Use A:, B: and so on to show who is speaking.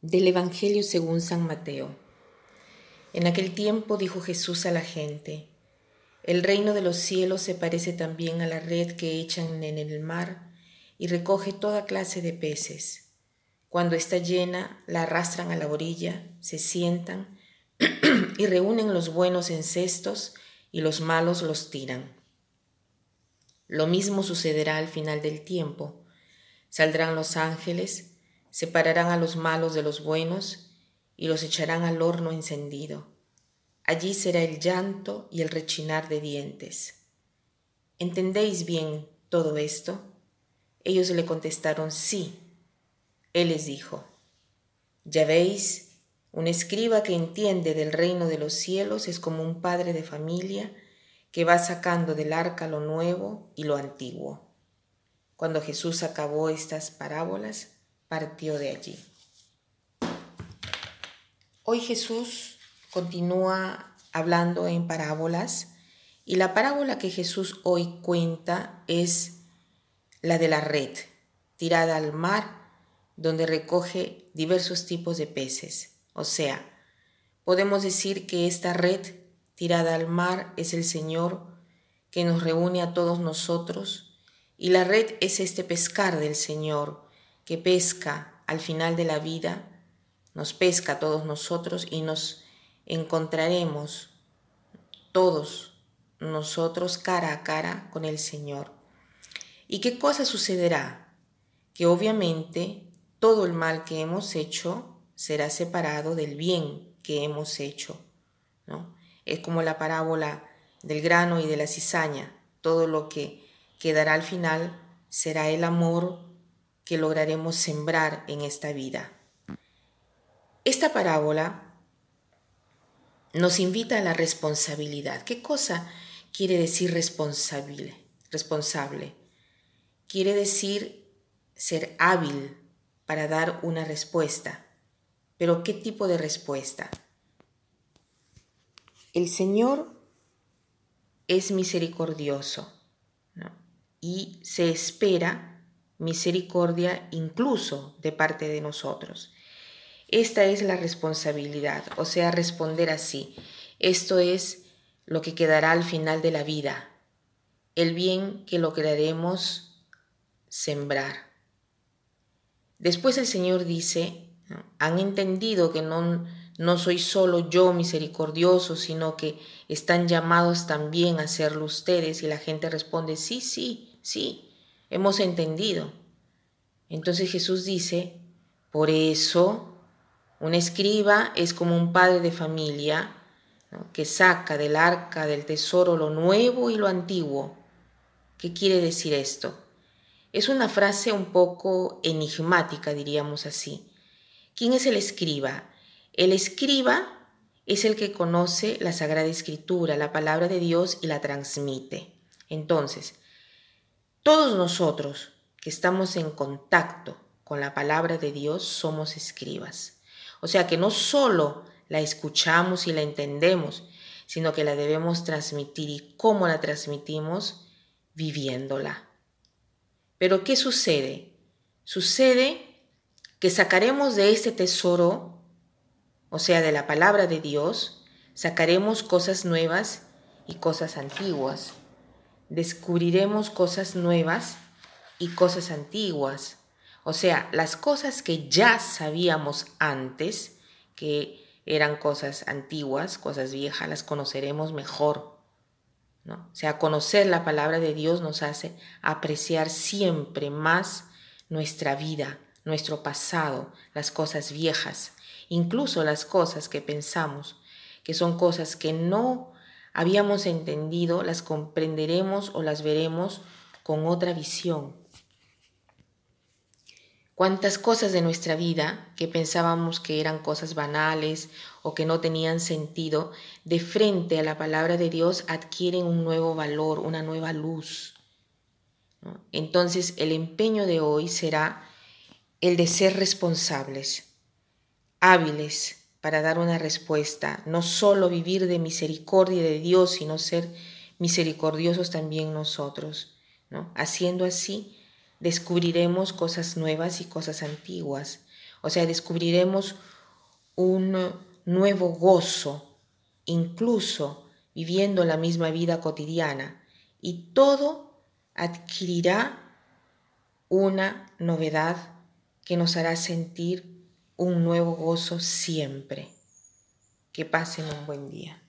A: Del Evangelio según San Mateo. En aquel tiempo dijo Jesús a la gente, El reino de los cielos se parece también a la red que echan en el mar y recoge toda clase de peces. Cuando está llena, la arrastran a la orilla, se sientan y reúnen los buenos en cestos y los malos los tiran. Lo mismo sucederá al final del tiempo. Saldrán los ángeles, separarán a los malos de los buenos y los echarán al horno encendido. Allí será el llanto y el rechinar de dientes. ¿Entendéis bien todo esto? Ellos le contestaron sí. Él les dijo, ya veis, un escriba que entiende del reino de los cielos es como un padre de familia que va sacando del arca lo nuevo y lo antiguo. Cuando Jesús acabó estas parábolas, partió de allí. Hoy Jesús continúa hablando en parábolas y la parábola que Jesús hoy cuenta es la de la red tirada al mar donde recoge diversos tipos de peces. O sea, podemos decir que esta red tirada al mar es el Señor que nos reúne a todos nosotros y la red es este pescar del Señor que pesca al final de la vida, nos pesca a todos nosotros y nos encontraremos todos nosotros cara a cara con el Señor. ¿Y qué cosa sucederá? Que obviamente todo el mal que hemos hecho será separado del bien que hemos hecho. ¿no? Es como la parábola del grano y de la cizaña. Todo lo que quedará al final será el amor que lograremos sembrar en esta vida. Esta parábola nos invita a la responsabilidad. ¿Qué cosa quiere decir responsable? Responsable. Quiere decir ser hábil para dar una respuesta. Pero ¿qué tipo de respuesta? El Señor es misericordioso y se espera misericordia incluso de parte de nosotros. Esta es la responsabilidad, o sea, responder así. Esto es lo que quedará al final de la vida, el bien que lograremos sembrar. Después el Señor dice, han entendido que no, no soy solo yo misericordioso, sino que están llamados también a serlo ustedes. Y la gente responde, sí, sí, sí, hemos entendido. Entonces Jesús dice, por eso un escriba es como un padre de familia que saca del arca del tesoro lo nuevo y lo antiguo. ¿Qué quiere decir esto? Es una frase un poco enigmática, diríamos así. ¿Quién es el escriba? El escriba es el que conoce la Sagrada Escritura, la palabra de Dios y la transmite. Entonces, todos nosotros que estamos en contacto con la palabra de Dios somos escribas. O sea que no solo la escuchamos y la entendemos, sino que la debemos transmitir y cómo la transmitimos viviéndola. Pero ¿qué sucede? Sucede que sacaremos de este tesoro, o sea, de la palabra de Dios, sacaremos cosas nuevas y cosas antiguas descubriremos cosas nuevas y cosas antiguas. O sea, las cosas que ya sabíamos antes, que eran cosas antiguas, cosas viejas, las conoceremos mejor. ¿no? O sea, conocer la palabra de Dios nos hace apreciar siempre más nuestra vida, nuestro pasado, las cosas viejas, incluso las cosas que pensamos que son cosas que no habíamos entendido, las comprenderemos o las veremos con otra visión. Cuántas cosas de nuestra vida que pensábamos que eran cosas banales o que no tenían sentido, de frente a la palabra de Dios adquieren un nuevo valor, una nueva luz. Entonces el empeño de hoy será el de ser responsables, hábiles, para dar una respuesta, no solo vivir de misericordia de Dios, sino ser misericordiosos también nosotros. ¿no? Haciendo así, descubriremos cosas nuevas y cosas antiguas. O sea, descubriremos un nuevo gozo, incluso viviendo la misma vida cotidiana, y todo adquirirá una novedad que nos hará sentir un nuevo gozo siempre. Que pasen un buen día.